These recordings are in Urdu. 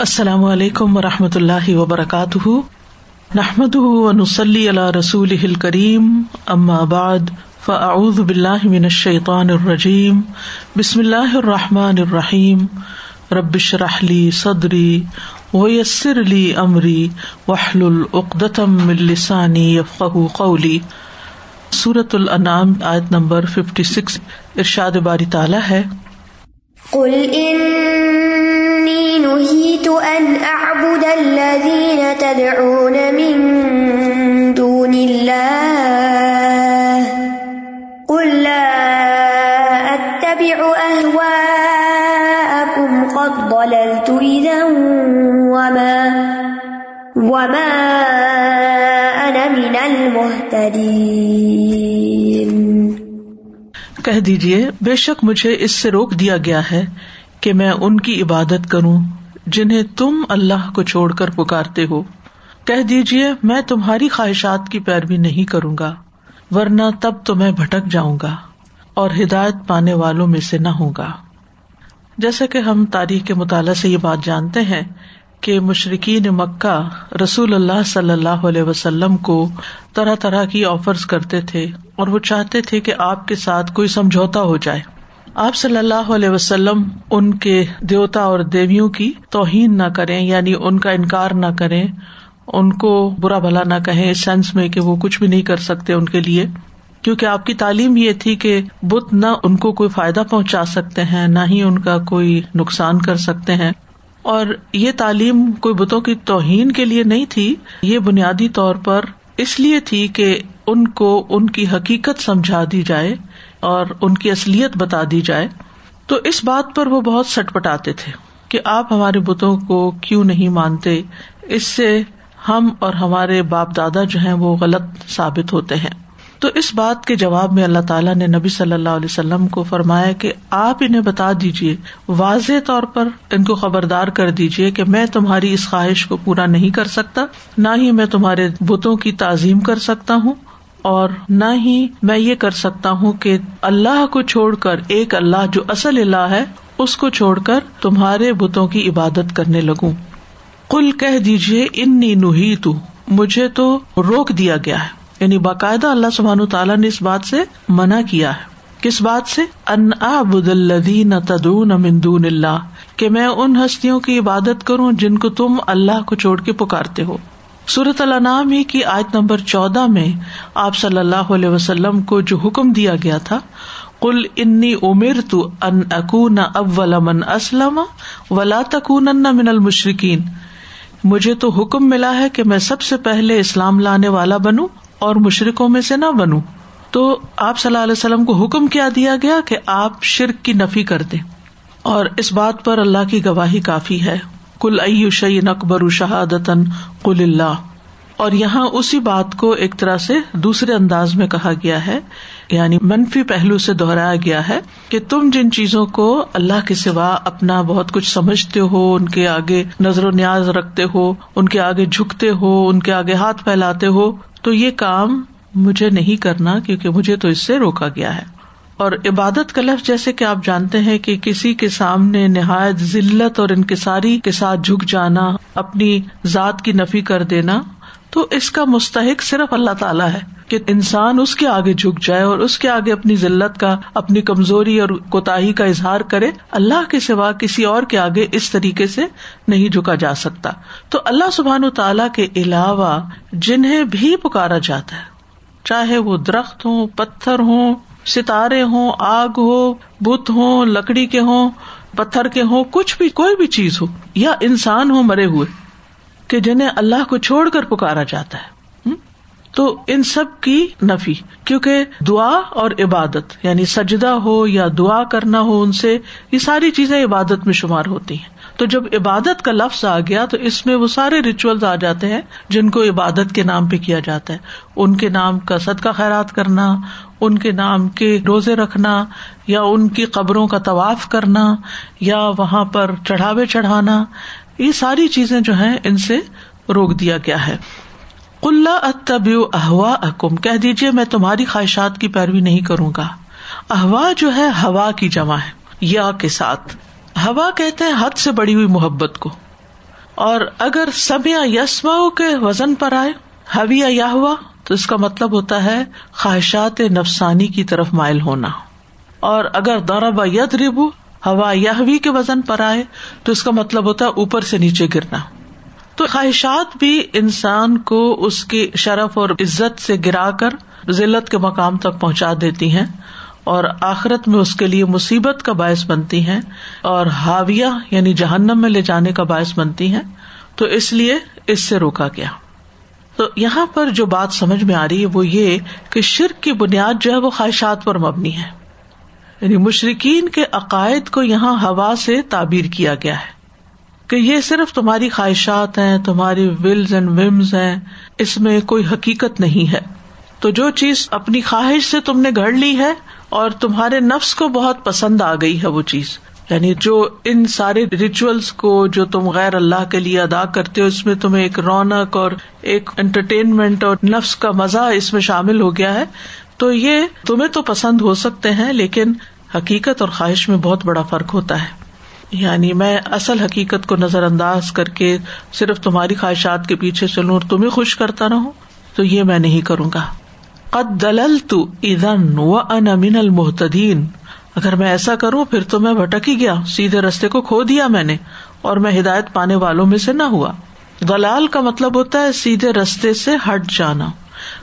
السلام علیکم و رحمۃ اللہ وبرکاتہ۔ نحمد ونسلی علی رسول کریم ام آباد فاعوذ باللہ من الشیطان الرجیم، بسم اللہ الرحمٰن الرحیم۔ ربش رحلی صدری ویسر علی عمری وحل العقدم السانی یفق قولی۔ صورت الانعام، آیت نمبر ففٹی سکس ارشاد باری تعالیٰ ہے۔ قل انی نہیت ان اعبد الذین تدعون من دون اللہ قل لا اتبع اہواءکم قد ضللت اذا وما وما انا من المہتدین کہہ دیجیے بے شک مجھے اس سے روک دیا گیا ہے۔ کہ میں ان کی عبادت کروں جنہیں تم اللہ کو چھوڑ کر پکارتے ہو۔ کہہ دیجیے میں تمہاری خواہشات کی پیروی نہیں کروں گا، ورنہ تب تو میں بھٹک جاؤں گا اور ہدایت پانے والوں میں سے نہ ہوگا جیسا کہ ہم تاریخ کے مطالعہ سے یہ بات جانتے ہیں کہ مشرقین مکہ رسول اللہ صلی اللہ علیہ وسلم کو طرح طرح کی آفرز کرتے تھے اور وہ چاہتے تھے کہ آپ کے ساتھ کوئی سمجھوتا ہو جائے۔ آپ صلی اللہ علیہ وسلم ان کے دیوتا اور دیویوں کی توہین نہ کریں یعنی ان کا انکار نہ کریں، ان کو برا بھلا نہ کہیں، اس سینس میں کہ وہ کچھ بھی نہیں کر سکتے ان کے لیے۔ کیونکہ آپ کی تعلیم یہ تھی کہ بت نہ ان کو کوئی فائدہ پہنچا سکتے ہیں، نہ ہی ان کا کوئی نقصان کر سکتے ہیں۔ اور یہ تعلیم کوئی بتوں کی توہین کے لیے نہیں تھی، یہ بنیادی طور پر اس لیے تھی کہ ان کو ان کی حقیقت سمجھا دی جائے۔ اور ان کی اصلیت بتا دی جائے، تو اس بات پر وہ بہت سٹ پٹاتے تھے کہ آپ ہمارے بتوں کو کیوں نہیں مانتے، اس سے ہم اور ہمارے باپ دادا جو ہیں وہ غلط ثابت ہوتے ہیں۔ تو اس بات کے جواب میں اللہ تعالیٰ نے نبی صلی اللہ علیہ وسلم کو فرمایا کہ آپ انہیں بتا دیجیے واضح طور پر ان کو خبردار کر دیجیے کہ میں تمہاری اس خواہش کو پورا نہیں کر سکتا، نہ ہی میں تمہارے بتوں کی تعظیم کر سکتا ہوں۔ اور نہ ہی میں یہ کر سکتا ہوں کہ اللہ کو چھوڑ کر ایک اللہ جو اصل اللہ ہے، اس کو چھوڑ کر تمہارے بتوں کی عبادت کرنے لگوں۔ کل کہہ دیجیے انی نوہی تو مجھے تو روک دیا گیا ہے۔ یعنی باقاعدہ اللہ سبحان تعالیٰ نے اس بات سے منع کیا ہے۔ کس بات سے؟ ان ابد الدین تدون مندون اللہ، کہ میں ان ہستیوں کی عبادت کروں جن کو تم اللہ کو چھوڑ کے پکارتے ہو۔ صورت النام ہی کی آیت نمبر چودہ میں آپ صلی اللہ علیہ وسلم کو جو حکم دیا گیا تھا کل انی عمر تو ان اکون اول من اسلم ولا تکون من المشرقین مجھے تو حکم ملا ہے کہ میں سب سے پہلے اسلام لانے والا بنوں اور مشرقوں میں سے نہ بنوں۔ تو آپ صلی اللہ علیہ وسلم کو حکم کیا دیا گیا کہ آپ شرک کی نفی کر دیں۔ اور اس بات پر اللہ کی گواہی کافی ہے۔ کل شعین اکبر شہادت کل اللہ۔ اور یہاں اسی بات کو ایک طرح سے دوسرے انداز میں کہا گیا ہے یعنی منفی پہلو سے دہرایا گیا ہے کہ تم جن چیزوں کو اللہ کے سوا اپنا بہت کچھ سمجھتے ہو، ان کے آگے نظر و نیاز رکھتے ہو، ان کے آگے جھکتے ہو، ان کے آگے ہاتھ پھیلاتے ہو، تو یہ کام مجھے نہیں کرنا کیونکہ مجھے تو اس سے روکا گیا ہے۔ اور عبادت کا لفظ جیسے کہ آپ جانتے ہیں کہ کسی کے سامنے نہایت ذلت اور انکساری کے ساتھ جھک جانا، اپنی ذات کی نفی کر دینا، تو اس کا مستحق صرف اللہ تعالیٰ ہے کہ انسان اس کے آگے جھک جائے اور اس کے آگے اپنی ذلت کا، اپنی کمزوری اور کوتاہی کا اظہار کرے۔ اللہ کے سوا کسی اور کے آگے اس طریقے سے نہیں جھکا جا سکتا۔ تو اللہ سبحان و تعالی کے علاوہ جنہیں بھی پکارا جاتا ہے، چاہے وہ درخت ہوں، پتھر ہوں ستارے ہوں، آگ ہو، بت ہوں، لکڑی کے ہوں، پتھر کے ہوں، کچھ بھی، کوئی بھی چیز ہو، یا انسان ہو مرے ہوئے، کہ جنہیں اللہ کو چھوڑ کر پکارا جاتا ہے تو ان سب کی نفی، کیونکہ دعا اور عبادت یعنی سجدہ ہو یا دعا کرنا ہو ان سے، یہ ساری چیزیں عبادت میں شمار ہوتی ہیں۔ تو جب عبادت کا لفظ آ گیا تو اس میں وہ سارے ریچولس آ جاتے ہیں جن کو عبادت کے نام پہ کیا جاتا ہے۔ ان کے نام کا صدقہ خیرات کرنا، ان کے نام کے روزے رکھنا، یا ان کی قبروں کا طواف کرنا، یا وہاں پر چڑھاوے چڑھانا، یہ ساری چیزیں جو ہیں ان سے روک دیا گیا ہے۔ کلّا اتب احوا اکم کہہ دیجیے میں تمہاری خواہشات کی پیروی نہیں کروں گا۔ احوا جو ہے ہوا کی جمع ہے، یا کے ساتھ۔ ہوا کہتے ہیں حد سے بڑی ہوئی محبت کو۔ اور اگر سبیا یسما کے وزن پر آئے حویہ یا ہوا تو اس کا مطلب ہوتا ہے خواہشات نفسانی کی طرف مائل ہونا۔ اور اگر دورہ ید ریبو ہوا یاوی کے وزن پر آئے، تو اس کا مطلب ہوتا ہے اوپر سے نیچے گرنا۔ تو خواہشات بھی انسان کو اس کی شرف اور عزت سے گرا کر ضلعت کے مقام تک پہنچا دیتی ہیں۔ اور آخرت میں اس کے لیے مصیبت کا باعث بنتی ہیں اور حاویہ یعنی جہنم میں لے جانے کا باعث بنتی ہیں، تو اس لیے اس سے روکا گیا۔ تو یہاں پر جو بات سمجھ میں آ رہی ہے وہ یہ کہ شرک کی بنیاد جو ہے وہ خواہشات پر مبنی ہے۔ یعنی مشرقین کے عقائد کو یہاں ہوا سے تعبیر کیا گیا ہے کہ یہ صرف تمہاری خواہشات ہیں، تمہاری ولز اینڈ ومز ہیں، اس میں کوئی حقیقت نہیں ہے۔ تو جو چیز اپنی خواہش سے تم نے گھڑ لی ہے اور تمہارے نفس کو بہت پسند آ گئی ہے وہ چیز۔ یعنی جو ان سارے ریچولس کو جو تم غیر اللہ کے لیے ادا کرتے ہو، اس میں تمہیں ایک رونق اور ایک انٹرٹینمنٹ اور نفس کا مزہ اس میں شامل ہو گیا ہے۔ تو یہ تمہیں تو پسند ہو سکتے ہیں، لیکن حقیقت اور خواہش میں بہت بڑا فرق ہوتا ہے۔ یعنی میں اصل حقیقت کو نظر انداز کر کے صرف تمہاری خواہشات کے پیچھے چلوں اور تمہیں خوش کرتا رہوں، تو یہ میں نہیں کروں گا۔ قد دلل تو ادن و ان امین المحتین اگر میں ایسا کروں، پھر تو میں بھٹک ہی گیا، سیدھے رستے کو کھو دیا میں نے، اور میں ہدایت پانے والوں میں سے نہ ہوا۔ دلال کا مطلب ہوتا ہے سیدھے رستے سے ہٹ جانا۔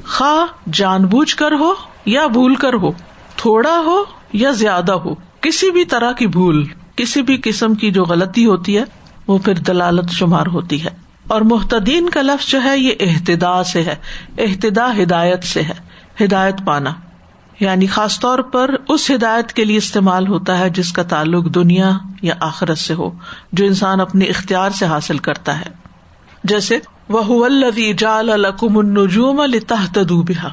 خواہ جان بوجھ کر ہو یا بھول کر ہو، تھوڑا ہو یا زیادہ ہو، کسی بھی طرح کی بھول، کسی بھی قسم کی جو غلطی ہوتی ہے، وہ پھر دلالت شمار ہوتی ہے۔ اور محتدین کا لفظ جو ہے، یہ احتدا سے ہے احتدا ہدایت سے ہے۔ ہدایت پانا۔ یعنی خاص طور پر اس ہدایت کے لیے استعمال ہوتا ہے جس کا تعلق دنیا یا آخرت سے ہو، جو انسان اپنے اختیار سے حاصل کرتا ہے۔ جیسے وہ الدی جال القم النجوم بحا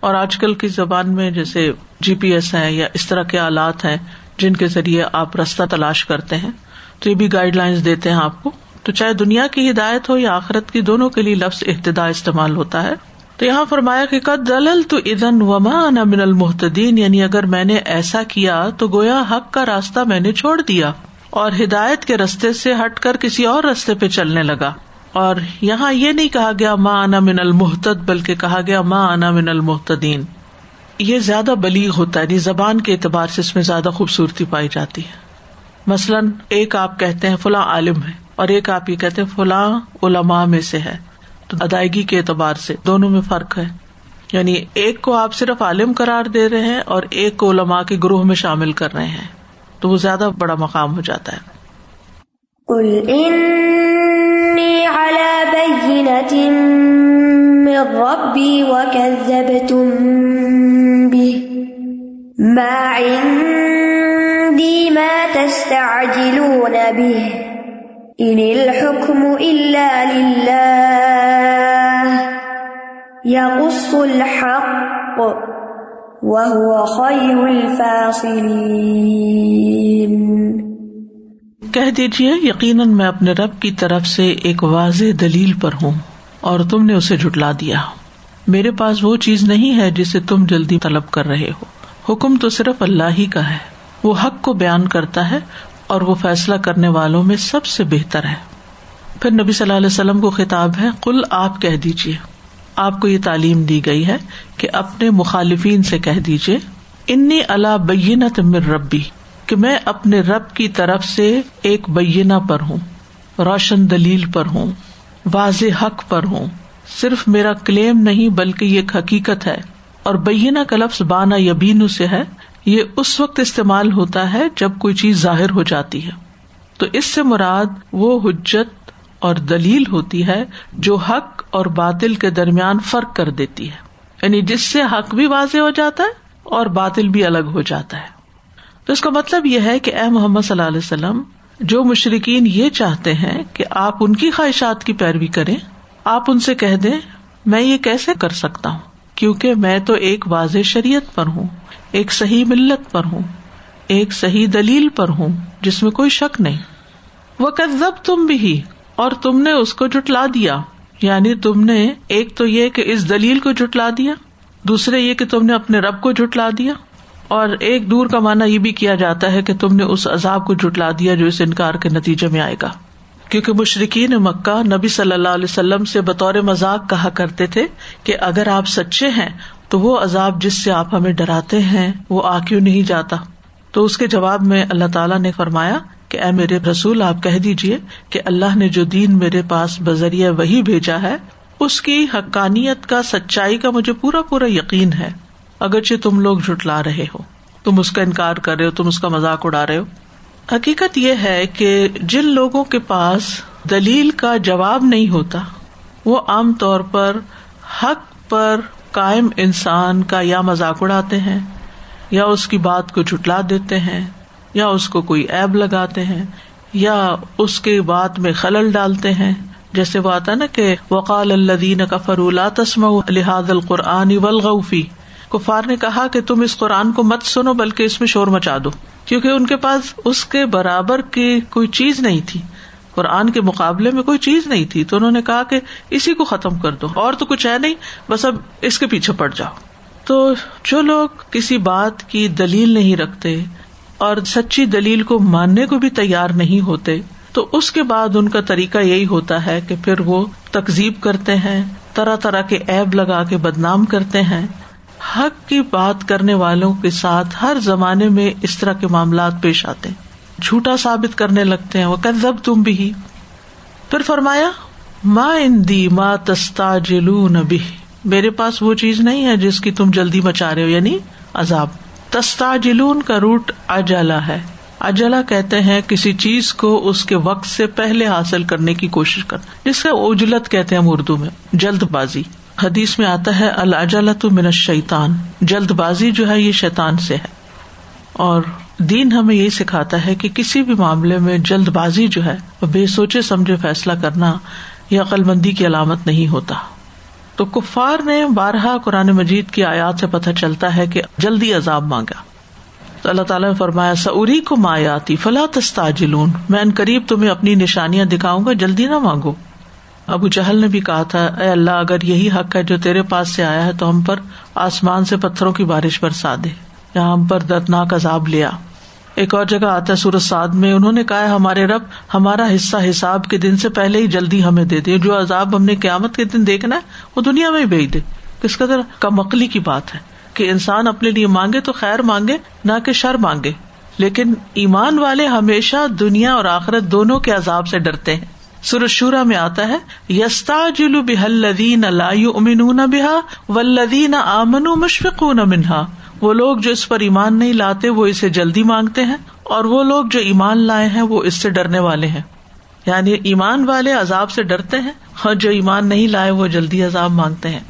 اور آج کل کی زبان میں جیسے جی پی ایس ہے یا اس طرح کے آلات ہیں جن کے ذریعے آپ رستہ تلاش کرتے ہیں، تو یہ بھی گائڈ لائنس دیتے ہیں آپ کو۔ تو چاہے دنیا کی ہدایت ہو یا آخرت کی، دونوں کے لیے لفظ ابتدا استعمال ہوتا ہے۔ تو یہاں فرمایا کہ قد دلل تو ادن وما من المحتدین یعنی اگر میں نے ایسا کیا تو گویا حق کا راستہ میں نے چھوڑ دیا اور ہدایت کے رستے سے ہٹ کر کسی اور رستے پہ چلنے لگا۔ اور یہاں یہ نہیں کہا گیا ماں انا من المحتد بلکہ کہا گیا ماں انا من المحتدین یہ زیادہ بلیغ ہوتا ہے یعنی زبان کے اعتبار سے اس میں زیادہ خوبصورتی پائی جاتی ہے۔ مثلاً ایک آپ کہتے ہیں فلاں عالم ہے اور ایک آپ یہ کہتے ہیں فلاں علماء میں سے ہے۔ تو ادائیگی کے اعتبار سے دونوں میں فرق ہے۔ یعنی ایک کو آپ صرف عالم قرار دے رہے ہیں اور ایک کو علماء کے گروہ میں شامل کر رہے ہیں۔ تو وہ زیادہ بڑا مقام ہو جاتا ہے۔ ان الحكم الا لله يقص الحق وهو خير الفاصلين. کہہ دیجیے یقیناً میں اپنے رب کی طرف سے ایک واضح دلیل پر ہوں اور تم نے اسے جٹلا دیا۔ میرے پاس وہ چیز نہیں ہے جسے تم جلدی طلب کر رہے ہو۔ حکم تو صرف اللہ ہی کا ہے۔ وہ حق کو بیان کرتا ہے اور وہ فیصلہ کرنے والوں میں سب سے بہتر ہے۔ پھر نبی صلی اللہ علیہ وسلم کو خطاب ہے کل آپ کہہ دیجیے آپ کو یہ تعلیم دی گئی ہے کہ اپنے مخالفین سے کہہ دیجیے انی اللہ بینت مر ربی کہ میں اپنے رب کی طرف سے ایک بینا پر ہوں، روشن دلیل پر ہوں، واضح حق پر ہوں۔ صرف میرا کلیم نہیں، بلکہ یہ ایک حقیقت ہے۔ اور بینا کا لفظ بانا یبین سے ہے۔ یہ اس وقت استعمال ہوتا ہے جب کوئی چیز ظاہر ہو جاتی ہے۔ تو اس سے مراد وہ حجت اور دلیل ہوتی ہے جو حق اور باطل کے درمیان فرق کر دیتی ہے۔ یعنی جس سے حق بھی واضح ہو جاتا ہے اور باطل بھی الگ ہو جاتا ہے۔ تو اس کا مطلب یہ ہے کہ اے محمد صلی اللہ علیہ وسلم، جو مشرقین یہ چاہتے ہیں کہ آپ ان کی خواہشات کی پیروی کریں، آپ ان سے کہہ دیں، میں یہ کیسے کر سکتا ہوں؟ کیونکہ میں تو ایک واضح شریعت پر ہوں، ایک صحیح ملت پر ہوں، ایک صحیح دلیل پر ہوں، جس میں کوئی شک نہیں۔ وہ کزب تم بھی اور تم نے اس کو جٹلا دیا۔ یعنی تم نے ایک تو یہ کہ اس دلیل کو جٹلا دیا، دوسرے یہ کہ تم نے اپنے رب کو جٹلا دیا۔ اور ایک دور کا مانا یہ بھی کیا جاتا ہے کہ تم نے اس عذاب کو جٹلا دیا جو اس انکار کے نتیجے میں آئے گا۔ کیونکہ مشرقین مکہ نبی صلی اللہ علیہ وسلم سے بطور مذاق کہا کرتے تھے کہ اگر آپ سچے ہیں تو وہ عذاب جس سے آپ ہمیں ڈراتے ہیں، وہ آ کیوں نہیں جاتا؟ تو اس کے جواب میں اللہ تعالیٰ نے فرمایا کہ اے میرے رسول، آپ کہہ دیجیے کہ اللہ نے جو دین میرے پاس بذریعہ وہی بھیجا ہے، اس کی حقانیت کا سچائی کا مجھے پورا پورا یقین ہے۔ اگرچہ تم لوگ جٹلا رہے ہو، تم اس کا انکار کر رہے ہو، تم اس کا مذاق اڑا رہے ہو حقیقت یہ ہے کہ جن لوگوں کے پاس دلیل کا جواب نہیں ہوتا، وہ عام طور پر حق پر قائم انسان کا یا مذاق اڑاتے ہیں، یا اس کی بات کو جٹلا دیتے ہیں، یا اس کو کوئی ایب لگاتے ہیں، یا اس کے بات میں خلل ڈالتے ہیں۔ جیسے وہ آتا نا کہ وقال اللہ کا فرولا تسم الحاد القرآن ولغفی کفار نے کہا کہ تم اس قرآن کو مت سنو، بلکہ اس میں شور مچا دو۔ کیونکہ ان کے پاس اس کے برابر کی کوئی چیز نہیں تھی۔ قرآن کے مقابلے میں کوئی چیز نہیں تھی۔ تو انہوں نے کہا کہ اسی کو ختم کر دو۔ اور تو کچھ ہے نہیں، بس اب اس کے پیچھے پڑ جاؤ۔ تو جو لوگ کسی بات کی دلیل نہیں رکھتے اور سچی دلیل کو ماننے کو بھی تیار نہیں ہوتے، تو اس کے بعد ان کا طریقہ یہی ہوتا ہے کہ پھر وہ تکزیب کرتے ہیں، طرح طرح کے ایب لگا کے بدنام کرتے ہیں۔ حق کی بات کرنے والوں کے ساتھ ہر زمانے میں اس طرح کے معاملات پیش آتے ہیں۔ جھوٹا ثابت کرنے لگتے ہیں۔ وہ کزب تم بھی پھر فرمایا ماں اندی ماں تستا جلو نبی میرے پاس وہ چیز نہیں ہے جس کی تم جلدی مچا رہے ہو یعنی عذاب۔ تستا جلون کا روٹ اجلا ہے۔ اجلا کہتے ہیں کسی چیز کو اس کے وقت سے پہلے حاصل کرنے کی کوشش کر جس کا اجلت کہتے ہیں ہم اردو میں، جلد بازی۔ حدیث میں آتا ہے الجلت من شیتان جلد بازی جو ہے، یہ شیتان سے ہے۔ اور دین ہمیں یہی سکھاتا ہے کہ کسی بھی معاملے میں جلد بازی جو ہے بے سوچے سمجھے فیصلہ کرنا یہ عقل مندی کی علامت نہیں ہوتا۔ تو کفار نے بارہا قرآن مجید کی آیات سے پتہ چلتا ہے کہ جلدی عذاب مانگا۔ تو اللہ تعالیٰ نے فرمایا سعری کو مایاتی فلاں تستا جلون میں ان قریب تمہیں اپنی نشانیاں دکھاؤں گا، جلدی نہ مانگو۔ ابو جہل نے بھی کہا تھا، اے اللہ، اگر یہی حق ہے جو تیرے پاس سے آیا ہے، تو ہم پر آسمان سے پتھروں کی بارش برسا دے۔ یا ہم پر دردناک عذاب لیا ایک اور جگہ آتا ہے سورج سعد میں، انہوں نے کہا ہمارے رب، ہمارا حصہ حساب کے دن سے پہلے ہی جلدی ہمیں دے دے۔ جو عذاب ہم نے قیامت کے دن دیکھنا ہے، وہ دنیا میں ہی بھیج دے۔ کس قدر کم عقلی کی بات ہے کہ انسان اپنے لیے مانگے تو خیر مانگے، نہ کہ شر مانگے۔ لیکن ایمان والے ہمیشہ دنیا اور آخرت دونوں کے عذاب سے ڈرتے ہیں۔ سورج شورا میں آتا ہے یستا جلو بحلدین امین بحا ولدین آمن مشفق منہا۔ وہ لوگ جو اس پر ایمان نہیں لاتے، وہ اسے جلدی مانگتے ہیں، اور وہ لوگ جو ایمان لائے ہیں، وہ اس سے ڈرنے والے ہیں۔ یعنی ایمان والے عذاب سے ڈرتے ہیں، اور جو ایمان نہیں لائے، وہ جلدی عذاب مانگتے ہیں۔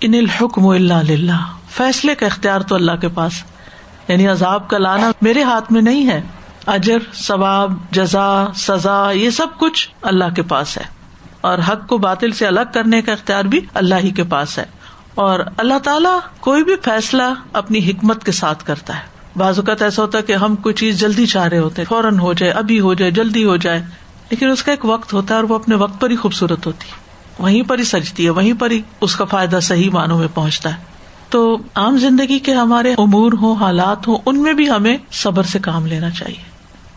ان الحکم اللہ فیصلے کا اختیار تو اللہ کے پاس۔ یعنی عذاب کا لانا میرے ہاتھ میں نہیں ہے۔ اجر، ثواب، جزا، سزا، یہ سب کچھ اللہ کے پاس ہے۔ اور حق کو باطل سے الگ کرنے کا اختیار بھی اللہ ہی کے پاس ہے۔ اور اللہ تعالیٰ کوئی بھی فیصلہ اپنی حکمت کے ساتھ کرتا ہے۔ بعض اوقات ایسا ہوتا ہے کہ ہم کوئی چیز جلدی چاہ رہے ہوتے فوراً ہو جائے، ابھی ہو جائے، جلدی ہو جائے۔ لیکن اس کا ایک وقت ہوتا ہے اور وہ اپنے وقت پر ہی خوبصورت ہوتی ہے۔ وہیں پر ہی سجتی ہے، وہیں پر ہی اس کا فائدہ صحیح معنوں میں پہنچتا ہے۔ تو عام زندگی کے ہمارے امور ہوں، حالات ہوں، ان میں بھی ہمیں صبر سے کام لینا چاہیے۔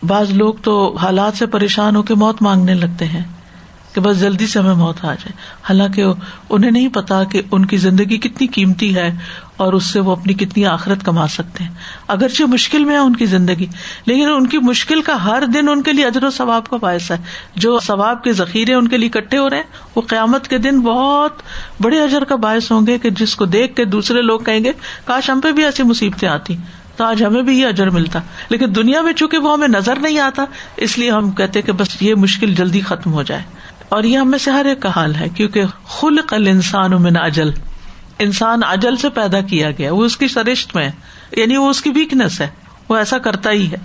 بعض لوگ تو حالات سے پریشان ہو کے موت مانگنے لگتے ہیں کہ بس جلدی سے ہمیں موت آ جائے۔ حالانکہ انہیں نہیں پتا کہ ان کی زندگی کتنی قیمتی ہے اور اس سے وہ اپنی کتنی آخرت کما سکتے ہیں۔ اگرچہ مشکل میں ہے ان کی زندگی، لیکن ان کی مشکل کا ہر دن ان کے لیے اجر و ثواب کا باعث ہے۔ جو ثواب کے ذخیرے ان کے لیے اکٹھے ہو رہے ہیں، وہ قیامت کے دن بہت بڑے اجر کا باعث ہوں گے کہ جس کو دیکھ کے دوسرے لوگ کہیں گے، کاش ہم پہ بھی ایسی مصیبتیں آتی۔ تو آج ہمیں بھی یہ اجر ملتا۔ لیکن دنیا میں چونکہ وہ ہمیں نظر نہیں آتا، اس لیے ہم کہتے کہ بس یہ مشکل جلدی ختم ہو جائے۔ اور یہ ہمیں سے ہر ایک کا حال ہے، کیونکہ خل قل انسان من اجل۔ انسان اجل سے پیدا کیا گیا، وہ اس کی سرشت میں یعنی وہ اس کی ویکنیس ہے، وہ ایسا کرتا ہی ہے۔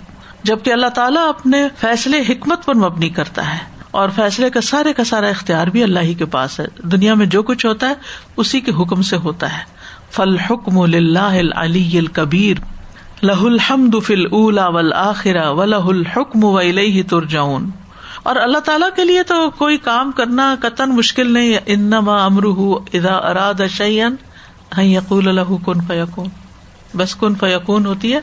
جبکہ اللہ تعالیٰ اپنے فیصلے، حکمت پر مبنی کرتا ہے۔ اور فیصلے کا سارے کا سارا اختیار بھی اللہ ہی کے پاس ہے۔ دنیا میں جو کچھ ہوتا ہے، اسی کے حکم سے ہوتا ہے۔ فل حکم علی الکبیر لہ الحمد فل اولا ول آخرا و لہ الحکم و ترجاؤن اور اللہ تعالیٰ کے لیے تو کوئی کام کرنا قطن مشکل نہیں، انما امر ادا اراد شعین یقول الح کن فیقون بس کن فیقون ہوتی ہے۔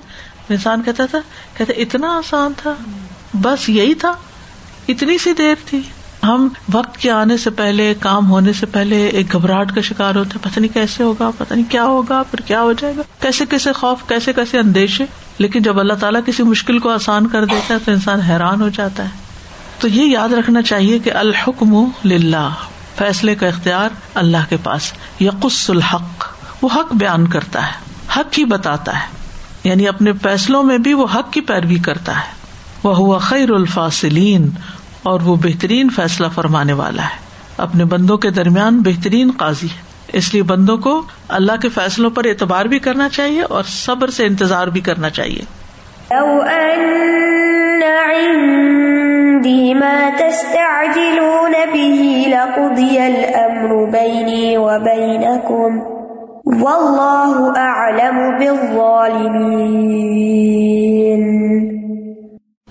انسان کہتا تھا کہتے اتنا آسان تھا، بس یہی تھا، اتنی سی دیر تھی۔ ہم وقت کے آنے سے پہلے، کام ہونے سے پہلے ایک گھبراہٹ کا شکار ہوتے پتہ نہیں کیسے ہوگا، پتہ نہیں کیا ہوگا، پھر کیا ہو جائے گا۔ کیسے کیسے خوف، کیسے کیسے اندیشے۔ لیکن جب اللہ تعالیٰ کسی مشکل کو آسان کر دیتا ہے تو انسان حیران ہو جاتا ہے۔ تو یہ یاد رکھنا چاہیے کہ الحکم للہ، فیصلے کا اختیار اللہ کے پاس۔ یقص الحق، وہ حق بیان کرتا ہے، حق ہی بتاتا ہے۔ یعنی اپنے فیصلوں میں بھی وہ حق کی پیروی کرتا ہے۔ وہ ہوا خیر الفاصلین اور وہ بہترین فیصلہ فرمانے والا ہے۔ اپنے بندوں کے درمیان بہترین قاضی ہے۔ اس لیے بندوں کو اللہ کے فیصلوں پر اعتبار بھی کرنا چاہیے اور صبر سے انتظار بھی کرنا چاہیے۔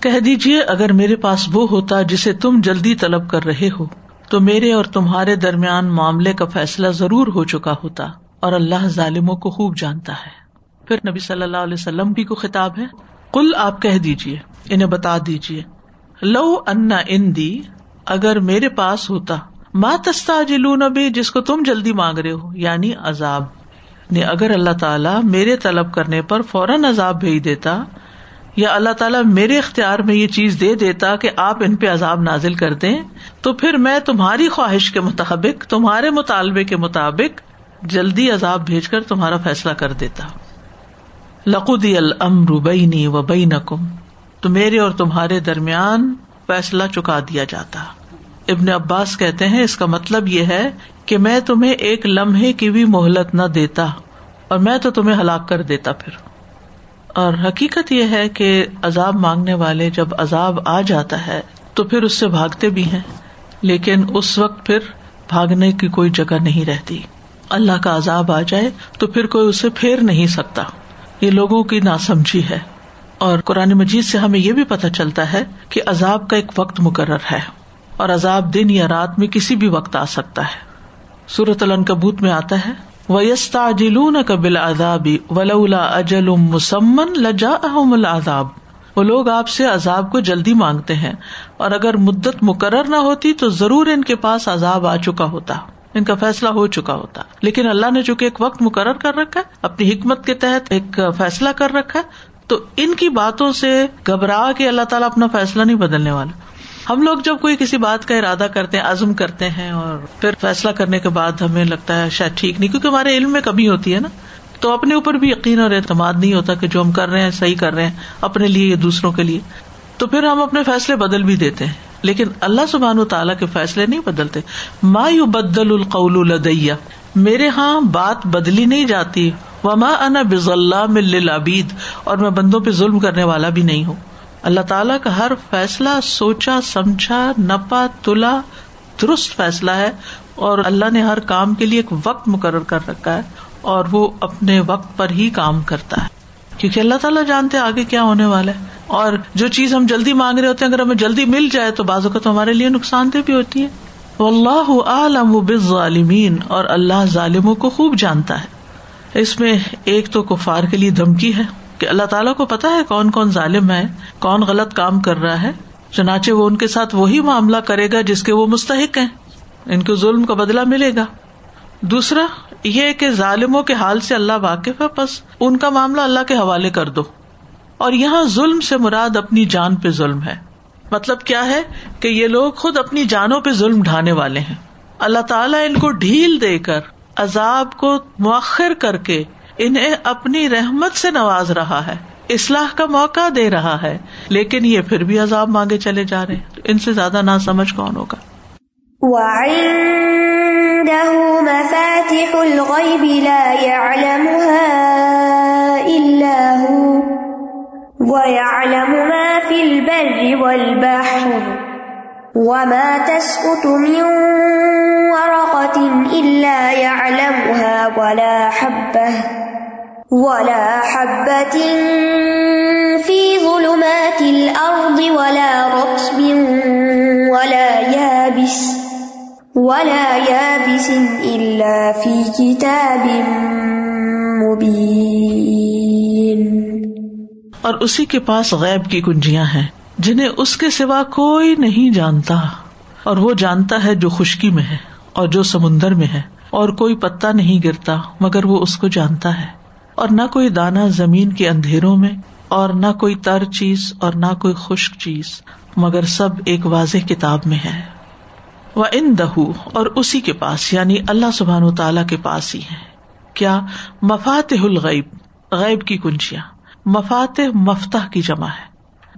کہہ دیجیے اگر میرے پاس وہ ہوتا جسے تم جلدی طلب کر رہے ہو، تو میرے اور تمہارے درمیان معاملے کا فیصلہ ضرور ہو چکا ہوتا اور اللہ ظالموں کو خوب جانتا ہے۔ پھر نبی صلی اللہ علیہ وسلم بھی کو خطاب ہے؟ کل آپ کہہ دیجیے انہیں بتا دیجیے لو انا ان دی اگر میرے پاس ہوتا ماں تستا جلو نبی جس کو تم جلدی مانگ رہے ہو یعنی عذاب۔ نے اگر اللہ تعالیٰ میرے طلب کرنے پر فوراً عذاب بھیج دیتا یا اللہ تعالیٰ میرے اختیار میں یہ چیز دے دیتا کہ آپ ان پہ عذاب نازل کر دیں، تو پھر میں تمہاری خواہش کے مطابق، تمہارے مطالبے کے مطابق جلدی عذاب بھیج کر تمہارا فیصلہ کر دیتا۔ لقودی المر بینی و بئی تو میرے اور تمہارے درمیان فیصلہ چکا دیا جاتا۔ ابن عباس کہتے ہیں، اس کا مطلب یہ ہے کہ میں تمہیں ایک لمحے کی بھی مہلت نہ دیتا اور میں تو تمہیں ہلاک کر دیتا پھر۔ اور حقیقت یہ ہے کہ عذاب مانگنے والے جب عذاب آ جاتا ہے تو پھر اس سے بھاگتے بھی ہیں، لیکن اس وقت پھر بھاگنے کی کوئی جگہ نہیں رہتی۔ اللہ کا عذاب آ جائے تو پھر کوئی اسے پھیر نہیں سکتا۔ یہ لوگوں کی ناسمجھی ہے۔ اور قرآن مجید سے ہمیں یہ بھی پتہ چلتا ہے کہ عذاب کا ایک وقت مقرر ہے اور عذاب دن یا رات میں کسی بھی وقت آ سکتا ہے۔ سورت العنکبوت میں آتا ہے ویستا جلون قبل ادابی ولا اجل مسمن لجا احم العذاب۔ وہ لوگ آپ سے عذاب کو جلدی مانگتے ہیں۔ اور اگر مدت مقرر نہ ہوتی تو ضرور ان کے پاس عذاب آ چکا ہوتا۔ ان کا فیصلہ ہو چکا ہوتا۔ لیکن اللہ نے چونکہ ایک وقت مقرر کر رکھا ہے، اپنی حکمت کے تحت ایک فیصلہ کر رکھا ہے، تو ان کی باتوں سے گھبرا کے اللہ تعالیٰ اپنا فیصلہ نہیں بدلنے والا۔ ہم لوگ جب کوئی کسی بات کا ارادہ کرتے ہیں، عزم کرتے ہیں اور پھر فیصلہ کرنے کے بعد ہمیں لگتا ہے شاید ٹھیک نہیں، کیونکہ ہمارے علم میں کمی ہوتی ہے نا۔ تو اپنے اوپر بھی یقین اور اعتماد نہیں ہوتا کہ جو ہم کر رہے ہیں، صحیح کر رہے ہیں، اپنے لیے یا دوسروں کے لیے۔ تو پھر ہم اپنے فیصلے بدل بھی دیتے ہیں۔ لیکن اللہ سبحان و تعالیٰ کے فیصلے نہیں بدلتے۔ ما یو بدل القول الدیا میرے ہاں بات بدلی نہیں جاتی۔ وما انا بز اللہ مل اور میں بندوں پہ ظلم کرنے والا بھی نہیں ہوں۔ اللہ تعالیٰ کا ہر فیصلہ سوچا، سمجھا، نپا، تلا، درست فیصلہ ہے اور اللہ نے ہر کام کے لیے ایک وقت مقرر کر رکھا ہے اور وہ اپنے وقت پر ہی کام کرتا ہے۔ کیونکہ اللہ تعالیٰ جانتے آگے کیا ہونے والا ہے۔ اور جو چیز ہم جلدی مانگ رہے ہوتے ہیں، اگر ہمیں جلدی مل جائے تو بازو کا تو ہمارے لیے نقصان دہ بھی ہوتی ہے۔ اللہ عالم ظالمین اور اللہ ظالموں کو خوب جانتا ہے۔ اس میں ایک تو کفار کے لیے دھمکی ہے۔ کہ اللہ تعالیٰ کو پتا ہے کون کون ظالم ہے، کون غلط کام کر رہا ہے، چنانچہ وہ ان کے ساتھ وہی معاملہ کرے گا جس کے وہ مستحق ہیں۔ ان کو ظلم کا بدلا ملے گا۔ دوسرا، یہ کہ ظالموں کے حال سے اللہ واقف ہے بس ان کا معاملہ اللہ کے حوالے کر دو۔ اور یہاں ظلم سے مراد اپنی جان پہ ظلم ہے۔ مطلب کیا ہے کہ یہ لوگ خود اپنی جانوں پہ ظلم ڈھانے والے ہیں۔ اللہ تعالیٰ ان کو ڈھیل دے کر عذاب کو مؤخر کر کے انہیں اپنی رحمت سے نواز رہا ہے، اصلاح کا موقع دے رہا ہے، لیکن یہ پھر بھی عذاب مانگے چلے جا رہے ہیں۔ ان سے زیادہ نہ سمجھ کون ہوگا؟ وَيَعْلَمُ مَا فِي الْبَرِّ وَالْبَحْرِ، وَمَا تَسْقُطُ مِن وَرَقَةٍ إِلَّا يَعْلَمُهَا وَلَا حَبَّةٍ ولا حبة في ظلمات الأرض ولا رطب ولا يابس ولا يابس إلا في كتاب مبين. اور اسی کے پاس غیب کی کنجیاں ہیں، جنہیں اس کے سوا کوئی نہیں جانتا۔ اور وہ جانتا ہے جو خشکی میں ہے اور جو سمندر میں ہے، اور کوئی پتا نہیں گرتا، مگر وہ اس کو جانتا ہے۔ اور نہ کوئی دانا زمین کے اندھیروں میں، اور نہ کوئی تر چیز اور نہ کوئی خشک چیز، مگر سب ایک واضح کتاب میں ہے۔ وہ ان دہو اور اسی کے پاس یعنی اللہ سبحان و تعالی کے پاس ہی ہے۔ کیا؟ مفات الغیب، غیب کی کنجیاں۔ مفات مفتح کی جمع ہے۔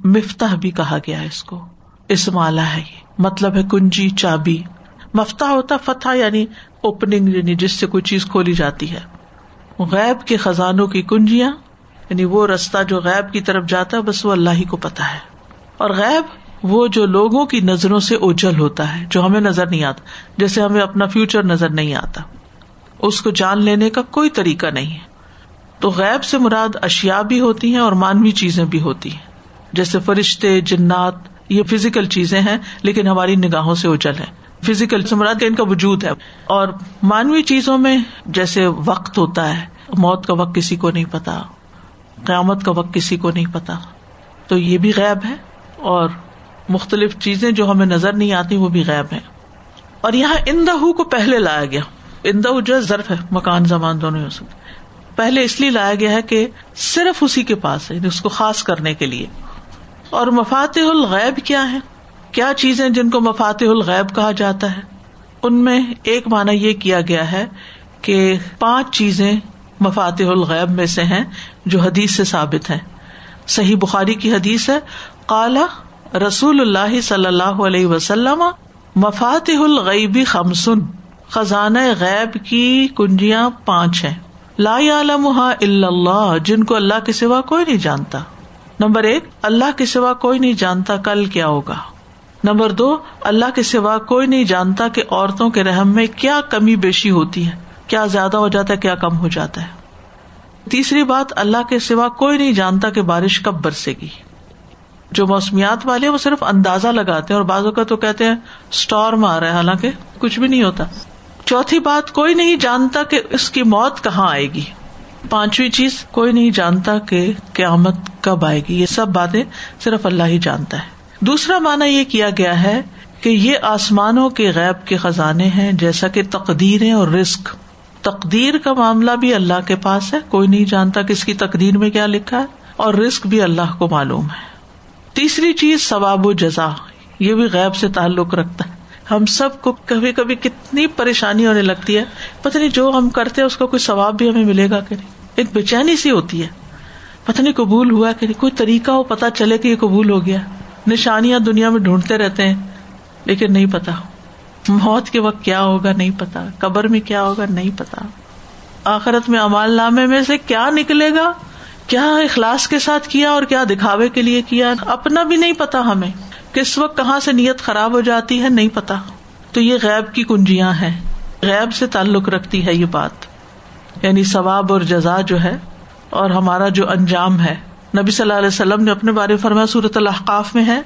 مفتاح بھی کہا گیا اس کو۔ اسمالا ہے یہ مطلب ہے کنجی، چابی۔ مفتا ہوتا فتح یعنی اوپننگ یعنی جس سے کوئی چیز کھولی جاتی ہے۔ غیب کے خزانوں کی کنجیاں یعنی وہ رستہ جو غیب کی طرف جاتا ہے، بس وہ اللہ ہی کو پتا ہے۔ اور غیب وہ جو لوگوں کی نظروں سے اوجل ہوتا ہے، جو ہمیں نظر نہیں آتا، جیسے ہمیں اپنا فیوچر نظر نہیں آتا۔ اس کو جان لینے کا کوئی طریقہ نہیں ہے۔ تو غیب سے مراد اشیا بھی ہوتی ہیں اور مانوی چیزیں بھی ہوتی ہیں۔ جیسے فرشتے، جنات، یہ فزیکل چیزیں ہیں، لیکن ہماری نگاہوں سے اجل ہے فزیکل مراد ان کا وجود ہے۔ اور مانوی چیزوں میں جیسے وقت ہوتا ہے، موت کا وقت کسی کو نہیں پتا، قیامت کا وقت کسی کو نہیں پتا۔ تو یہ بھی غیب ہے اور مختلف چیزیں جو ہمیں نظر نہیں آتی وہ بھی غیب ہے اور یہاں اندہ کو پہلے لایا گیا۔ اندہ جو ہے ضرف ہے، مکان، زمان دونوں ہو سکتے پہلے اس لیے لایا گیا ہے کہ صرف اسی کے پاس ہے یعنی اس کو خاص کرنے کے لیے۔ اور مفات الغیب کیا ہے؟ کیا چیزیں جن کو مفات الغیب کہا جاتا ہے؟ ان میں ایک مانا یہ کیا گیا ہے کہ پانچ چیزیں مفات الغیب میں سے ہیں جو حدیث سے ثابت ہے صحیح بخاری کی حدیث ہے کالا رسول اللہ صلی اللہ علیہ وسلم مفات الغیبی خمسن، خزانہ غیب کی کنجیاں پانچ ہیں۔ لا عالم اللہ، جن کو اللہ کے سوا کوئی نہیں جانتا۔ نمبر ایک، اللہ کے سوا کوئی نہیں جانتا کل کیا ہوگا۔ نمبر دو، اللہ کے سوا کوئی نہیں جانتا کہ عورتوں کے رحم میں کیا کمی بیشی ہوتی ہے، کیا زیادہ ہو جاتا ہے، کیا کم ہو جاتا ہے۔ تیسری بات، اللہ کے سوا کوئی نہیں جانتا کہ بارش کب برسے گی۔ جو موسمیات والے وہ صرف اندازہ لگاتے ہیں اور بعضوں کا تو کہتے ہیں اسٹارم آ رہا ہے، حالانکہ کچھ بھی نہیں ہوتا۔ چوتھی بات، کوئی نہیں جانتا کہ اس کی موت کہاں آئے گی۔ پانچویں چیز، کوئی نہیں جانتا کہ قیامت کب آئے گی۔ یہ سب باتیں صرف اللہ ہی جانتا ہے۔ دوسرا مانا یہ کیا گیا ہے کہ یہ آسمانوں کے غیب کے خزانے ہیں، جیسا کہ تقدیر اور رسک تقدیر کا معاملہ بھی اللہ کے پاس ہے، کوئی نہیں جانتا کہ اس کی تقدیر میں کیا لکھا ہے، اور رسک بھی اللہ کو معلوم ہے۔ تیسری چیز، ثواب و جزا۔ یہ بھی غیب سے تعلق رکھتا ہے۔ ہم سب کو کبھی کبھی کتنی پریشانی ہونے لگتی ہے۔ پتہ نہیں جو ہم کرتے اس کا کوئی ثواب بھی ہمیں ملے گا کہ نہیں۔ ایک بے چینی سی ہوتی ہے۔ پتہ نہیں قبول ہوا کہ نہیں، کوئی طریقہ ہو پتا چلے کہ یہ قبول ہو گیا۔ نشانیاں دنیا میں ڈھونڈتے رہتے ہیں، لیکن نہیں پتا۔ موت کے وقت کیا ہوگا نہیں پتا، قبر میں کیا ہوگا نہیں پتا۔ آخرت میں امال نامے میں سے کیا نکلے گا؟ کیا اخلاص کے ساتھ کیا اور کیا دکھاوے کے لیے کیا؟ اپنا بھی نہیں پتا ہمیں۔ کس وقت کہاں سے نیت خراب ہو جاتی ہے نہیں پتا۔ تو یہ غیب کی کنجیاں ہیں۔ غیب سے تعلق رکھتی ہے یہ بات۔ یعنی ثواب اور جزا جو ہے اور ہمارا جو انجام ہے۔ نبی صلی اللہ علیہ وسلم نے اپنے بارے فرمایا صورت الحقاف میں ہے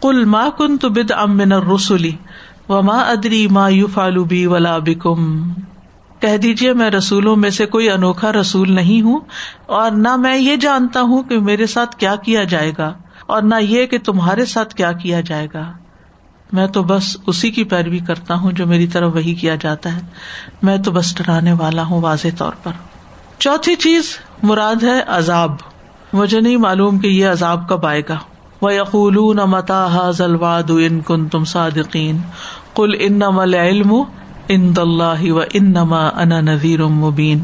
کل ما کن تو بد امن رسولی و ماں ادری ما یو فالوبی ولا بکم کہہ دیجیے میں رسولوں میں سے کوئی انوکھا رسول نہیں ہوں اور نہ میں یہ جانتا ہوں کہ میرے ساتھ کیا کیا جائے گا اور نہ یہ کہ تمہارے ساتھ کیا کیا جائے گا۔ میں تو بس اسی کی پیروی کرتا ہوں جو میری طرف وہی کیا جاتا ہے۔ میں تو بس ڈرانے والا ہوں واضح طور پر۔ چوتھی چیز مراد ہے عذاب۔ مجھے نہیں معلوم کہ یہ عذاب کب آئے گا۔ وہ یقول متا حاضلواد ان کن تم صادقین کل ان علم ان دلہ و ان نما انا نذیر مبین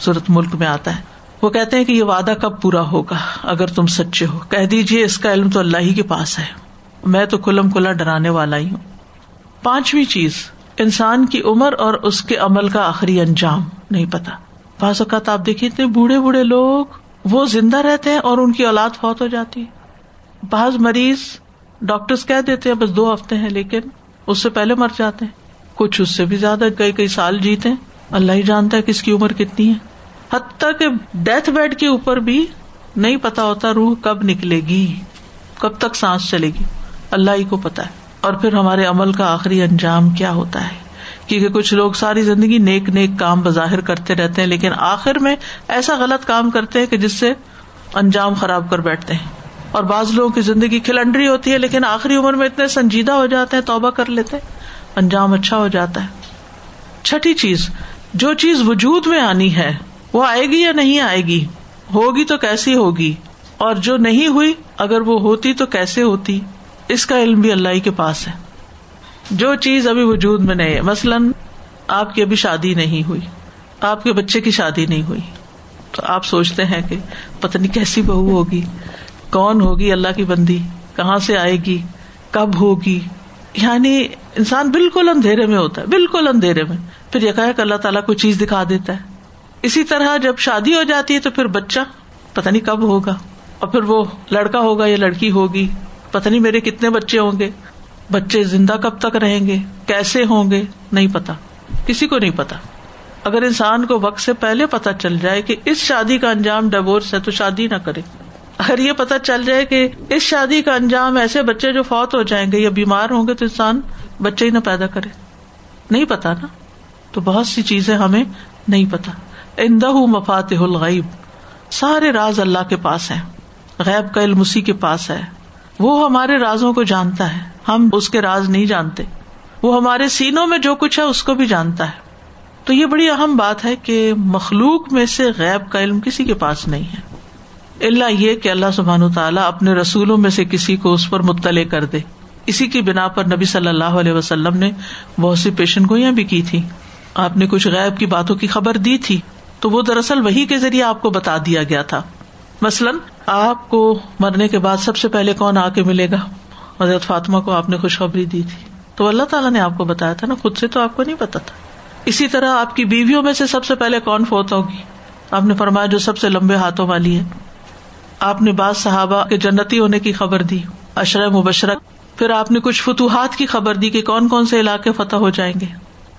صورت ملک میں آتا ہے۔ وہ کہتے ہیں کہ یہ وعدہ کب پورا ہوگا اگر تم سچے ہو۔ کہہ دیجیے اس کا علم تو اللہ ہی کے پاس ہے۔ میں تو کلم کلا ڈرانے والا ہی ہوں۔ پانچویں چیز، انسان کی عمر اور اس کے عمل کا آخری انجام، نہیں پتا۔ بعض اوقات آپ دیکھیے اتنے بوڑھے بوڑھے لوگ وہ زندہ رہتے ہیں اور ان کی اولاد فوت ہو جاتی ہے۔ بعض مریض ڈاکٹر کہہ دیتے ہیں، بس دو ہفتے ہیں لیکن اس سے پہلے مر جاتے ہیں۔ کچھ اس سے بھی زیادہ، کئی کئی سال جیتے اللہ ہی جانتا ہے کس کی عمر کتنی ہے۔ حتیٰ کہ ڈیتھ بیڈ کے اوپر بھی نہیں پتا ہوتا روح کب نکلے گی، کب تک سانس چلے گی۔ اللہ ہی کو پتا ہے۔ اور پھر ہمارے عمل کا آخری انجام کیا ہوتا ہے؟ کیونکہ کچھ لوگ ساری زندگی نیک نیک کام بظاہر کرتے رہتے ہیں، لیکن آخر میں ایسا غلط کام کرتے ہیں کہ جس سے انجام خراب کر بیٹھتے ہیں۔ اور بعض لوگوں کی زندگی کھلنڈری ہوتی ہے، لیکن آخری عمر میں اتنے سنجیدہ ہو جاتے ہیں، توبہ کر لیتے انجام اچھا ہو جاتا ہے۔ چھٹی چیز، جو چیز وجود میں آنی ہے، وہ آئے گی یا نہیں آئے گی؟ ہوگی تو کیسی ہوگی؟ اور جو نہیں ہوئی، اگر وہ ہوتی تو کیسے ہوتی؟ اس کا علم بھی اللہ کے پاس ہے۔ جو چیز ابھی وجود میں نہیں ہے۔ مثلاً آپ کی ابھی شادی نہیں ہوئی، آپ کے بچے کی شادی نہیں ہوئی۔ تو آپ سوچتے ہیں کہ پتنی کیسی بہو ہوگی، کون ہوگی اللہ کی بندی، کہاں سے آئے گی، کب ہوگی۔ یعنی انسان بالکل اندھیرے میں ہوتا ہے، بالکل اندھیرے میں۔ پھر یہ کہ اللہ تعالیٰ کو چیز دکھا دیتا ہے۔ اسی طرح جب شادی ہو جاتی ہے تو پھر بچہ پتا نہیں کب ہوگا، اور پھر وہ لڑکا ہوگا یا لڑکی ہوگی پتا نہیں میرے کتنے بچے ہوں گے۔ بچے زندہ کب تک رہیں گے؟ کیسے ہوں گے؟ نہیں پتا۔ کسی کو نہیں پتا۔ اگر انسان کو وقت سے پہلے پتا چل جائے کہ اس شادی کا انجام ڈیوس ہے تو شادی نہ کرے۔ اگر یہ پتا چل جائے کہ اس شادی کا انجام ایسے بچے جو فوت ہو جائیں گے یا بیمار ہوں گے تو انسان بچے ہی نہ پیدا کرے۔ نہیں پتا نا؟ تو بہت سی چیزیں ہمیں نہیں پتا۔ اندہ مفات الغیب۔ سارے راز اللہ کے پاس ہے غیب کا علم اسی کے پاس ہے۔ وہ ہمارے رازوں کو جانتا ہے۔ ہم اس کے راز نہیں جانتے۔ وہ ہمارے سینوں میں جو کچھ ہے اس کو بھی جانتا ہے۔ تو یہ بڑی اہم بات ہے کہ مخلوق میں سے غیب کا علم کسی کے پاس نہیں ہے۔ اللہ یہ کہ اللہ سبحان تعالیٰ اپنے رسولوں میں سے کسی کو اس پر مطلع کر دے۔ اسی کی بنا پر نبی صلی اللہ علیہ وسلم نے بہت سی پیشن گوئیاں بھی کی تھی آپ نے کچھ غیب کی باتوں کی خبر دی تھی۔ تو وہ دراصل وہی کے ذریعے آپ کو بتا دیا گیا تھا۔ مثلاً آپ کو مرنے کے بعد سب سے پہلے کون آ کے ملے گا؟ حضرت فاطمہ کو آپ نے خوشخبری دی تھی۔ تو اللہ تعالیٰ نے آپ کو بتایا تھا نا، خود سے تو آپ کو نہیں پتا تھا۔ اسی طرح آپ کی بیویوں میں سے سب سے پہلے کون فوت ہوگی؟ آپ نے فرمایا جو سب سے لمبے ہاتھوں والی ہے آپ نے بعض صحابہ کے جنتی ہونے کی خبر دی اشر مبشرت پھر آپ نے کچھ فتوحات کی خبر دی کہ کون کون سے علاقے فتح ہو جائیں گے۔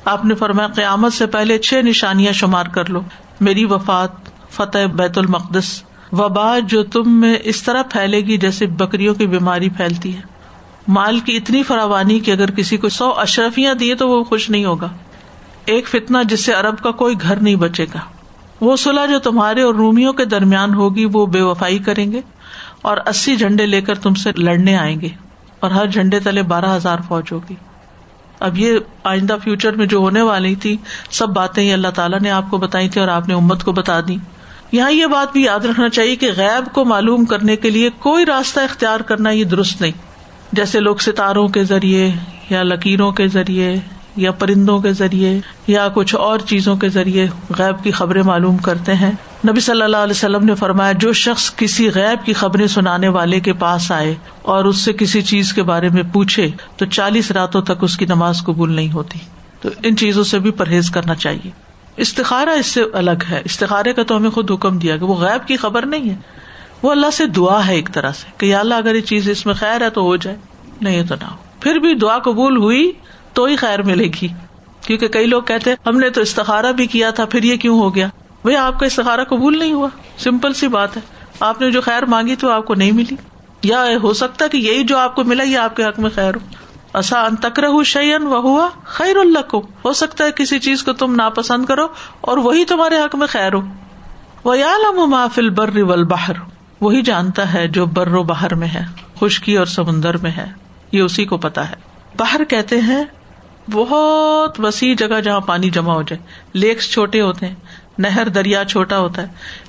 آپ نے فرمایا، قیامت سے پہلے چھ نشانیاں شمار کر لو۔ میری وفات، فتح بیت المقدس۔ وبا جو تم میں اس طرح پھیلے گی جیسے بکریوں کی بیماری پھیلتی ہے۔ مال کی اتنی فراوانی کی اگر کسی کو سو اشرفیاں دیے تو وہ خوش نہیں ہوگا۔ ایک فتنا جس سے ارب کا کوئی گھر نہیں بچے گا۔ وہ سلح جو تمہارے اور رومیوں کے درمیان ہوگی وہ بے وفائی کریں گے اور اسی جھنڈے لے کر تم سے لڑنے آئیں گے اور ہر جھنڈے تلے بارہ ہزار فوج ہوگی۔ اب یہ آئندہ فیوچر میں جو ہونے والی تھی، سب باتیں اللہ تعالیٰ نے آپ کو بتائی تھی اور آپ نے امت کو بتا دی۔ یہاں یہ بات بھی یاد رکھنا چاہیے کہ غیب کو معلوم کرنے کے لیے کوئی راستہ اختیار کرنا یہ درست نہیں۔ جیسے لوگ ستاروں کے ذریعے یا لکیروں کے ذریعے یا پرندوں کے ذریعے یا کچھ اور چیزوں کے ذریعے غیب کی خبریں معلوم کرتے ہیں۔ نبی صلی اللہ علیہ وسلم نے فرمایا، جو شخص کسی غیب کی خبریں سنانے والے کے پاس آئے اور اس سے کسی چیز کے بارے میں پوچھے، تو چالیس راتوں تک اس کی نماز قبول نہیں ہوتی۔ تو ان چیزوں سے بھی پرہیز کرنا چاہیے۔ استخارا اس سے الگ ہے۔ استخارے کا تو ہمیں خود حکم دیا کہ وہ غیب کی خبر نہیں ہے۔ وہ اللہ سے دعا ہے ایک طرح سے کہ اللہ اگر یہ چیز اس میں خیر ہے تو ہو جائے۔ نہیں تو نہ ہو۔ پھر بھی دعا قبول ہوئی تو ہی خیر ملے گی۔ کیونکہ کئی لوگ کہتے ہم نے تو استخارا بھی کیا تھا، پھر یہ کیوں ہو گیا؟ بھائی آپ کا استخارا قبول نہیں ہوا۔ سمپل سی بات ہے۔ آپ نے جو خیر مانگی تو آپ کو نہیں ملی۔ یا ہو سکتا کہ یہی جو آپ کو ملا، یہ آپ کے حق میں خیر ہو۔ اصا ان تکر شعین وہ ہوا خیر اللہ کو ہو سکتا ہے کسی چیز کو تم ناپسند کرو اور وہی تمہارے حق میں خیر ہو۔ وہ یا محفل بر باہر وہی جانتا ہے جو بر و باہر میں ہے، خشکی اور سمندر میں ہے۔ یہ اسی کو پتا ہے۔ باہر کہتے ہیں، بہت وسیع جگہ جہاں پانی جمع ہو جائے۔ لیکس چھوٹے ہوتے ہیں، نہر، دریا چھوٹا ہوتا ہے،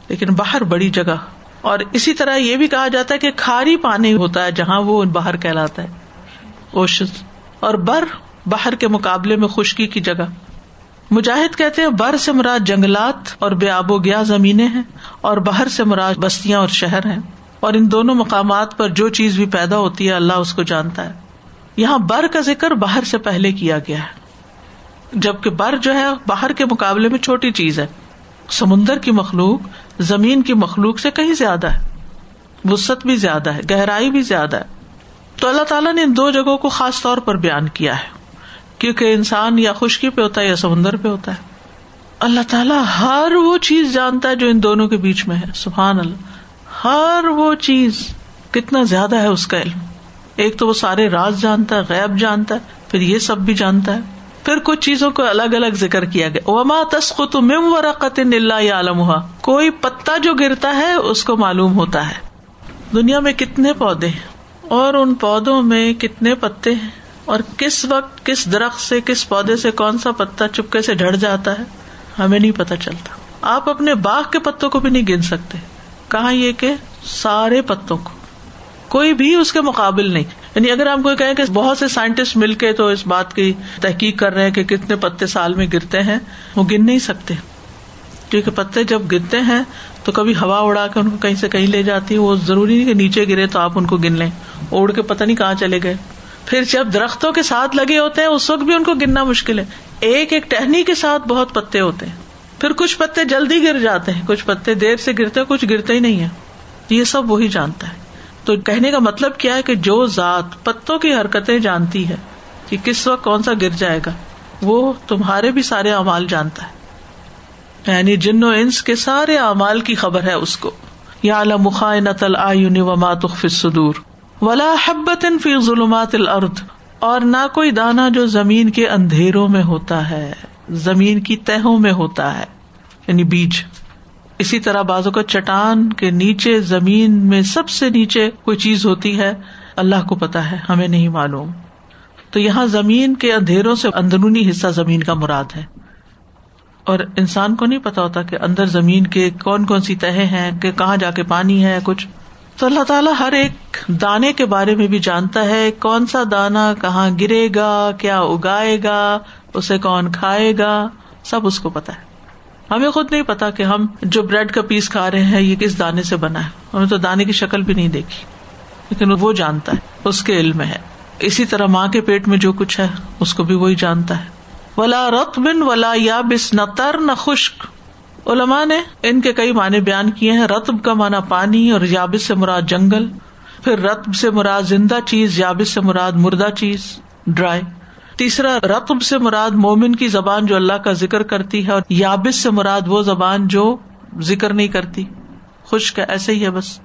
لیکن باہر بڑی جگہ۔ اور اسی طرح یہ بھی کہا جاتا ہے کہ کھاری پانی ہوتا ہے جہاں وہ باہر کہلاتا ہے۔ اوشن اور بر باہر کے مقابلے میں خشکی کی جگہ۔ مجاہد کہتے ہیں بر سے مراد جنگلات اور بے آب و گیا زمینیں ہیں اور باہر سے مراد بستیاں اور شہر ہیں۔ اور ان دونوں مقامات پر جو چیز بھی پیدا ہوتی ہے اللہ اس کو جانتا ہے۔ یہاں بر کا ذکر باہر سے پہلے کیا گیا ہے۔ جبکہ بر جو ہے باہر کے مقابلے میں چھوٹی چیز ہے۔ سمندر کی مخلوق، زمین کی مخلوق سے کہیں زیادہ ہے۔ وسط بھی زیادہ ہے، گہرائی بھی زیادہ ہے۔ تو اللہ تعالیٰ نے ان دو جگہوں کو خاص طور پر بیان کیا ہے۔ کیونکہ انسان یا خشکی پہ ہوتا ہے یا سمندر پہ ہوتا ہے۔ اللہ تعالیٰ ہر وہ چیز جانتا ہے جو ان دونوں کے بیچ میں ہے۔ سبحان اللہ۔ ہر وہ چیز کتنا زیادہ ہے اس کا علم۔ ایک تو وہ سارے راز جانتا ہے، غیب جانتا ہے، پھر یہ سب بھی جانتا ہے۔ پھر کچھ چیزوں کو الگ الگ ذکر کیا گیا۔ وما تسخط مم ورقت اللہ عالم کوئی پتا جو گرتا ہے، اس کو معلوم ہوتا ہے۔ دنیا میں کتنے پودے ہیں۔ اور ان پودوں میں کتنے پتے ہیں؟ اور کس وقت کس درخت سے کس پودے سے کون سا پتا چپکے سے ڈڑ جاتا ہے؟ ہمیں نہیں پتا چلتا۔ آپ اپنے باغ کے پتوں کو بھی نہیں گن سکتے۔ کہاں یہ کہ سارے پتوں کو۔ کوئی بھی اس کے مقابل نہیں۔ یعنی اگر ہم کوئی کہیں کہ بہت سے سائنٹسٹ مل کے تو اس بات کی تحقیق کر رہے ہیں کہ کتنے پتے سال میں گرتے ہیں، وہ گن نہیں سکتے۔ کیونکہ پتے جب گرتے ہیں تو کبھی ہوا اڑا کے ان کو کہیں سے کہیں لے جاتی ہے وہ ضروری نہیں کہ نیچے گرے تو آپ ان کو گن لیں۔ اڑ کے پتہ نہیں کہاں چلے گئے۔ پھر جب درختوں کے ساتھ لگے ہوتے ہیں، اس وقت بھی ان کو گننا مشکل ہے۔ ایک ایک ٹہنی کے ساتھ بہت پتے ہوتے ہیں۔ پھر کچھ پتے جلدی گر جاتے ہیں، کچھ پتے دیر سے گرتے ہیں، کچھ گرتے ہی نہیں ہے یہ سب وہی جانتا ہے۔ تو کہنے کا مطلب کیا ہے کہ جو ذات پتوں کی حرکتیں جانتی ہے کہ کس وقت کون سا گر جائے گا، وہ تمہارے بھی سارے امال جانتا ہے۔ یعنی جن و انس کے سارے امال کی خبر ہے اس کو۔ یا مخائنت و ماتخ ولا حبت فی ظلمات الارض۔ اور نہ کوئی دانا جو زمین کے اندھیروں میں ہوتا ہے، زمین کی تہوں میں ہوتا ہے۔ یعنی بیج۔ اسی طرح بازو کا چٹان کے نیچے، زمین میں سب سے نیچے کوئی چیز ہوتی ہے، اللہ کو پتا ہے، ہمیں نہیں معلوم۔ تو یہاں زمین کے اندھیروں سے اندرونی حصہ زمین کا مراد ہے۔ اور انسان کو نہیں پتا ہوتا کہ اندر زمین کے کون کون سی تہیں ہیں، کہ کہاں جا کے پانی ہے، کچھ۔ تو اللہ تعالیٰ ہر ایک دانے کے بارے میں بھی جانتا ہے، کون سا دانا کہاں گرے گا، کیا اگائے گا، اسے کون کھائے گا، سب اس کو پتا ہے۔ ہمیں خود نہیں پتا کہ ہم جو بریڈ کا پیس کھا رہے ہیں، یہ کس دانے سے بنا ہے۔ ہمیں تو دانے کی شکل بھی نہیں دیکھی، لیکن وہ جانتا ہے، اس کے علم ہے۔ اسی طرح ماں کے پیٹ میں جو کچھ ہے، اس کو بھی وہی جانتا ہے۔ ولا رت بن ولا یا بس نہ تر نہ خشک۔ علماء نے ان کے کئی معنی بیان کیے ہیں۔ رتب کا مانا پانی اور یابس سے مراد جنگل، پھر رتب سے مراد زندہ چیز، یابس سے مراد مردہ چیز، ڈرائی۔ تیسرا رتب سے مراد مومن کی زبان جو اللہ کا ذکر کرتی ہے، اور یابس سے مراد وہ زبان جو ذکر نہیں کرتی۔ خشک ہے، ایسے ہی ہے بس۔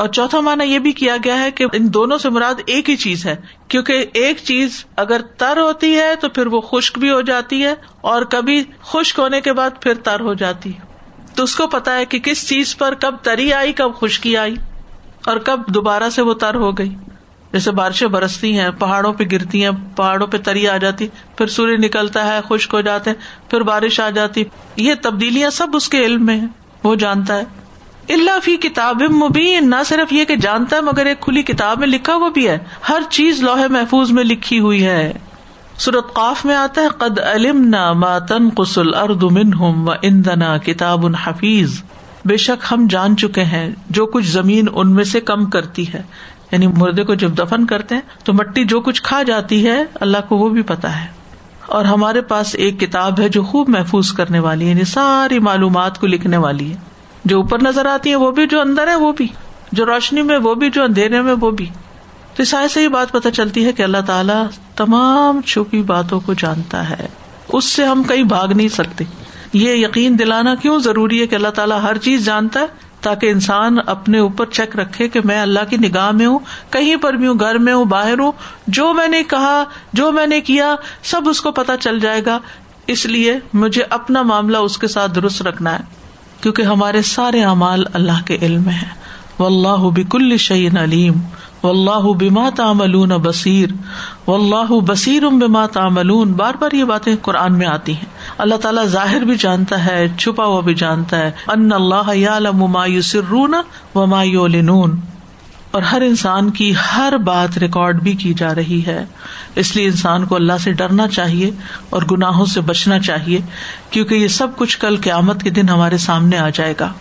اور چوتھا مانا یہ بھی کیا گیا ہے کہ ان دونوں سے مراد ایک ہی چیز ہے، کیونکہ ایک چیز اگر تر ہوتی ہے تو پھر وہ خشک بھی ہو جاتی ہے اور کبھی خشک ہونے کے بعد پھر تر ہو جاتی ہے۔ تو اس کو پتا ہے کہ کس چیز پر کب تری آئی، کب خشکی آئی اور کب دوبارہ سے وہ تر ہو گئی۔ جیسے بارشیں برستی ہیں، پہاڑوں پہ گرتی ہیں، پہاڑوں پہ تری آ جاتی، پھر سورج نکلتا ہے، خشک ہو جاتے ہیں، پھر بارش آ جاتی۔ یہ تبدیلیاں سب اس کے علم میں ہے وہ جانتا ہے۔ اللہ فی کتاب مبین، نہ صرف یہ کہ جانتا ہے، مگر ایک کھلی کتاب میں لکھا ہوا بھی ہے۔ ہر چیز لوہے محفوظ میں لکھی ہوئی ہے۔ سورت قاف میں آتا ہے، قد علم ماتن قسل ارد منہم و اندنا کتاب حفیظ۔ بے شک ہم جان چکے ہیں، جو کچھ زمین ان میں سے کم کرتی ہے۔ یعنی مردے کو جب دفن کرتے ہیں، تو مٹی جو کچھ کھا جاتی ہے، اللہ کو وہ بھی پتا ہے۔ اور ہمارے پاس ایک کتاب ہے جو خوب محفوظ کرنے والی ہے یعنی ساری معلومات کو لکھنے والی ہے۔ جو اوپر نظر آتی ہے وہ بھی، جو اندر ہے وہ بھی، جو روشنی میں وہ بھی، جو اندھیرے میں وہ بھی۔ تو سائے سے یہ بات پتہ چلتی ہے کہ اللہ تعالیٰ تمام چھپی باتوں کو جانتا ہے۔ اس سے ہم کہیں بھاگ نہیں سکتے۔ یہ یقین دلانا کیوں ضروری ہے کہ اللہ تعالیٰ ہر چیز جانتا ہے تاکہ انسان اپنے اوپر چیک رکھے کہ میں اللہ کی نگاہ میں ہوں، کہیں پر بھی ہوں، گھر میں ہوں، باہر ہوں، جو میں نے کہا، جو میں نے کیا، سب اس کو پتا چل جائے گا۔ اس لیے مجھے اپنا معاملہ اس کے ساتھ درست رکھنا ہے۔ کیونکہ ہمارے سارے اعمال اللہ کے علم میں ہے و اللہ بکل شعین علیم۔ و اللہ بما تعملون بصیر۔ و اللہ بصیر بما تعملون۔ بار بار یہ باتیں قرآن میں آتی ہیں۔ اللہ تعالیٰ ظاہر بھی جانتا ہے، چھپا ہوا بھی جانتا ہے۔ ان اللہ یعلم ما یسرون و ما یعلنون۔ اور ہر انسان کی ہر بات ریکارڈ بھی کی جا رہی ہے۔ اس لیے انسان کو اللہ سے ڈرنا چاہیے اور گناہوں سے بچنا چاہیے، کیونکہ یہ سب کچھ کل قیامت کے دن ہمارے سامنے آ جائے گا۔